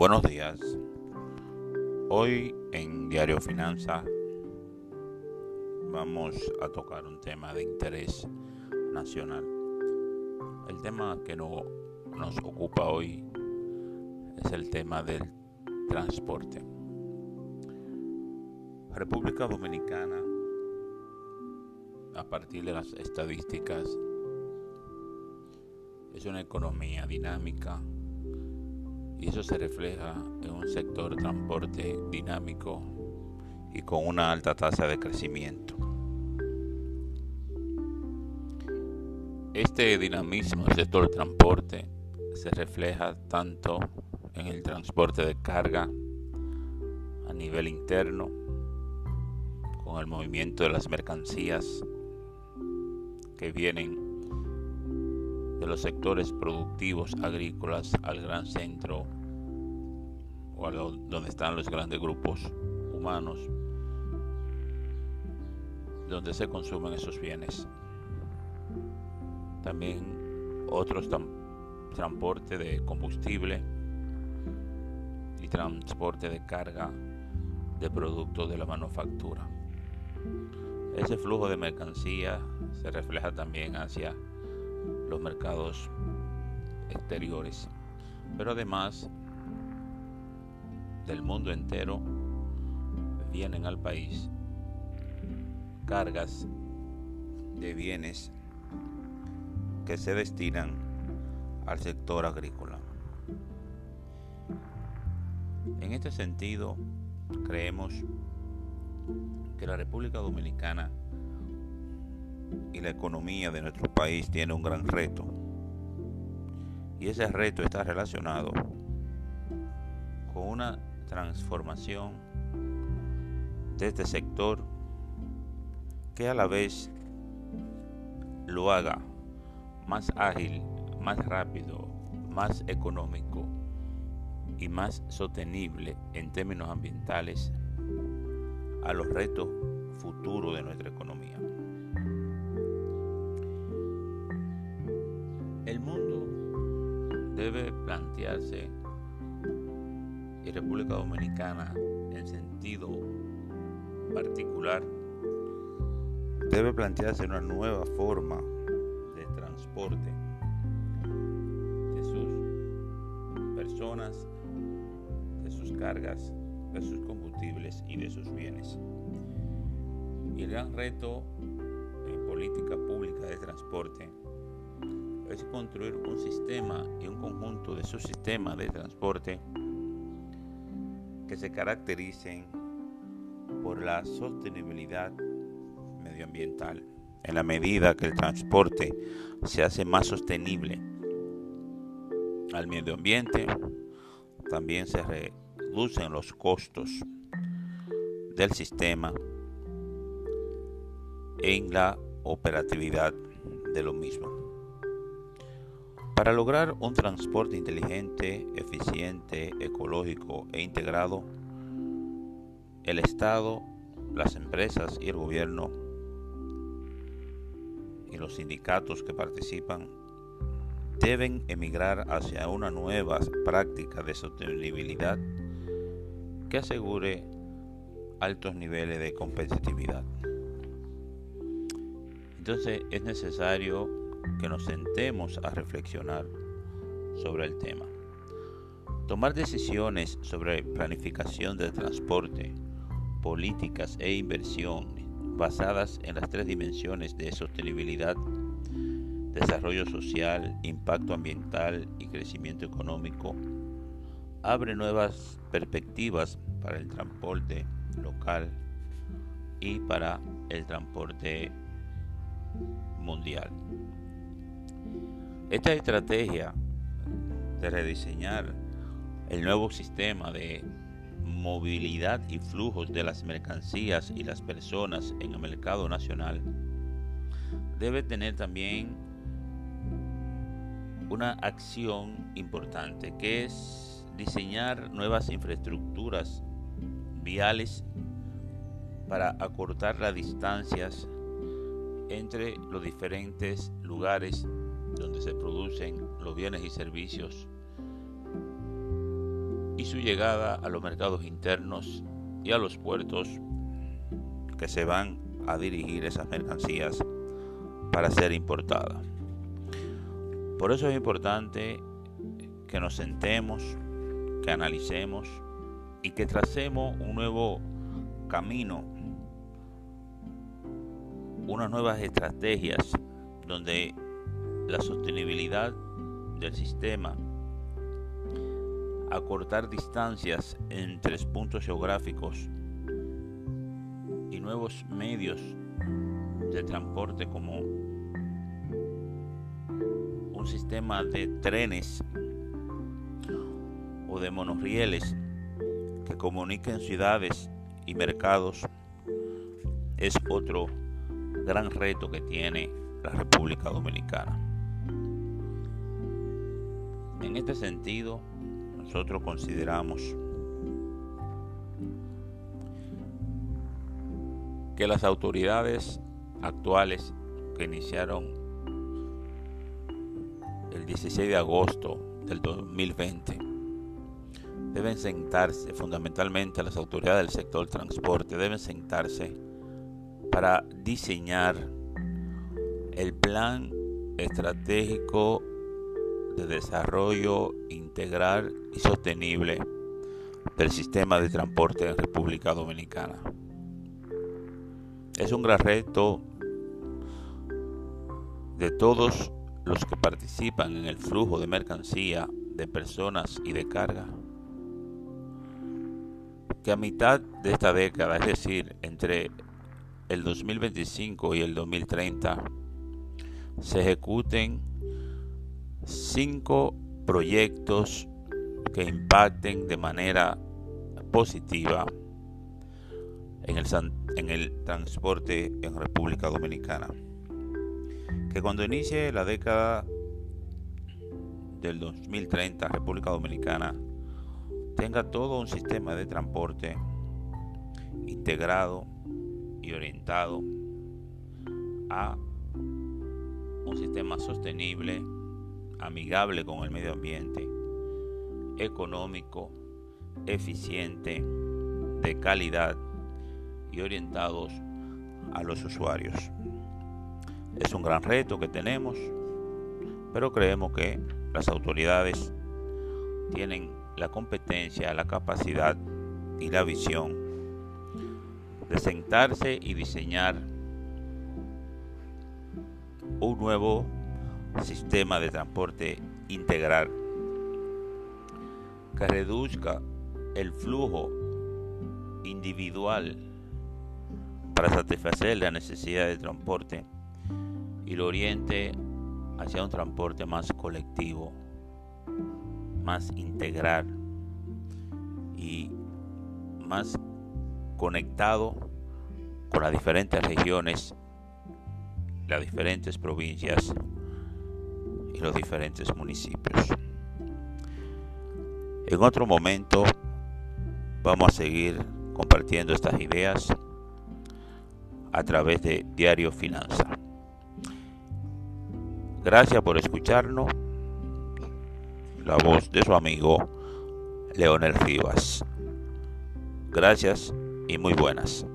Buenos días. Hoy en Diario Finanza vamos a tocar un tema de interés nacional. El tema que no, nos ocupa hoy es el tema del transporte. República Dominicana, a partir de las estadísticas, es una economía dinámica y eso se refleja en un sector transporte dinámico y con una alta tasa de crecimiento. Este dinamismo del sector transporte se refleja tanto en el transporte de carga a nivel interno, con el movimiento de las mercancías que vienen de los sectores productivos agrícolas al gran centro o a donde están los grandes grupos humanos donde se consumen esos bienes. También otros transporte de combustible y transporte de carga de productos de la manufactura. Ese flujo de mercancía se refleja también hacia los mercados exteriores. Pero además del mundo entero vienen al país cargas de bienes que se destinan al sector agrícola. En este sentido, creemos que la República Dominicana y la economía de nuestro país tiene un gran reto. Y ese reto está relacionado con una transformación de este sector que a la vez lo haga más ágil, más rápido, más económico y más sostenible en términos ambientales a los retos futuros de nuestra economía. Debe plantearse, y República Dominicana en sentido particular, debe plantearse una nueva forma de transporte de sus personas, de sus cargas, de sus combustibles y de sus bienes. Y el gran reto en política pública de transporte es construir un sistema y un conjunto de subsistemas de transporte que se caractericen por la sostenibilidad medioambiental. En la medida que el transporte se hace más sostenible al medio ambiente, también se reducen los costos del sistema en la operatividad de lo mismo. Para lograr un transporte inteligente, eficiente, ecológico e integrado, el Estado, las empresas y el gobierno y los sindicatos que participan deben emigrar hacia una nueva práctica de sostenibilidad que asegure altos niveles de competitividad. Entonces es necesario que nos sentemos a reflexionar sobre el tema. Tomar decisiones sobre planificación del transporte, políticas e inversión basadas en las tres dimensiones de sostenibilidad, desarrollo social, impacto ambiental y crecimiento económico, abre nuevas perspectivas para el transporte local y para el transporte mundial. Esta estrategia de rediseñar el nuevo sistema de movilidad y flujos de las mercancías y las personas en el mercado nacional debe tener también una acción importante que es diseñar nuevas infraestructuras viales para acortar las distancias entre los diferentes lugares donde se producen los bienes y servicios y su llegada a los mercados internos y a los puertos que se van a dirigir esas mercancías para ser importadas. Por eso es importante que nos sentemos, que analicemos y que tracemos un nuevo camino, unas nuevas estrategias donde la sostenibilidad del sistema, acortar distancias entre puntos geográficos y nuevos medios de transporte como un sistema de trenes o de monorrieles que comuniquen ciudades y mercados es otro gran reto que tiene la República Dominicana. En este sentido, nosotros consideramos que las autoridades actuales que iniciaron el 16 de agosto del 2020 deben sentarse, fundamentalmente las autoridades del sector transporte, deben sentarse para diseñar el plan estratégico de desarrollo integral y sostenible del sistema de transporte en República Dominicana. Es un gran reto de todos los que participan en el flujo de mercancía, de personas y de carga, que a mitad de esta década, es decir, entre el 2025 y el 2030, se ejecuten cinco proyectos que impacten de manera positiva en el, en el transporte en República Dominicana. Que cuando inicie la década del 2030, República Dominicana tenga todo un sistema de transporte integrado y orientado a un sistema sostenible, amigable con el medio ambiente, económico, eficiente, de calidad y orientados a los usuarios. Es un gran reto que tenemos, pero creemos que las autoridades tienen la competencia, la capacidad y la visión de sentarse y diseñar un nuevo sistema de transporte integral que reduzca el flujo individual para satisfacer la necesidad de transporte y lo oriente hacia un transporte más colectivo, más integral y más conectado con las diferentes regiones, las diferentes provincias los diferentes municipios. En otro momento vamos a seguir compartiendo estas ideas a través de Diario Finanza. Gracias por escucharnos. La voz de su amigo Leonel Rivas. Gracias y muy buenas.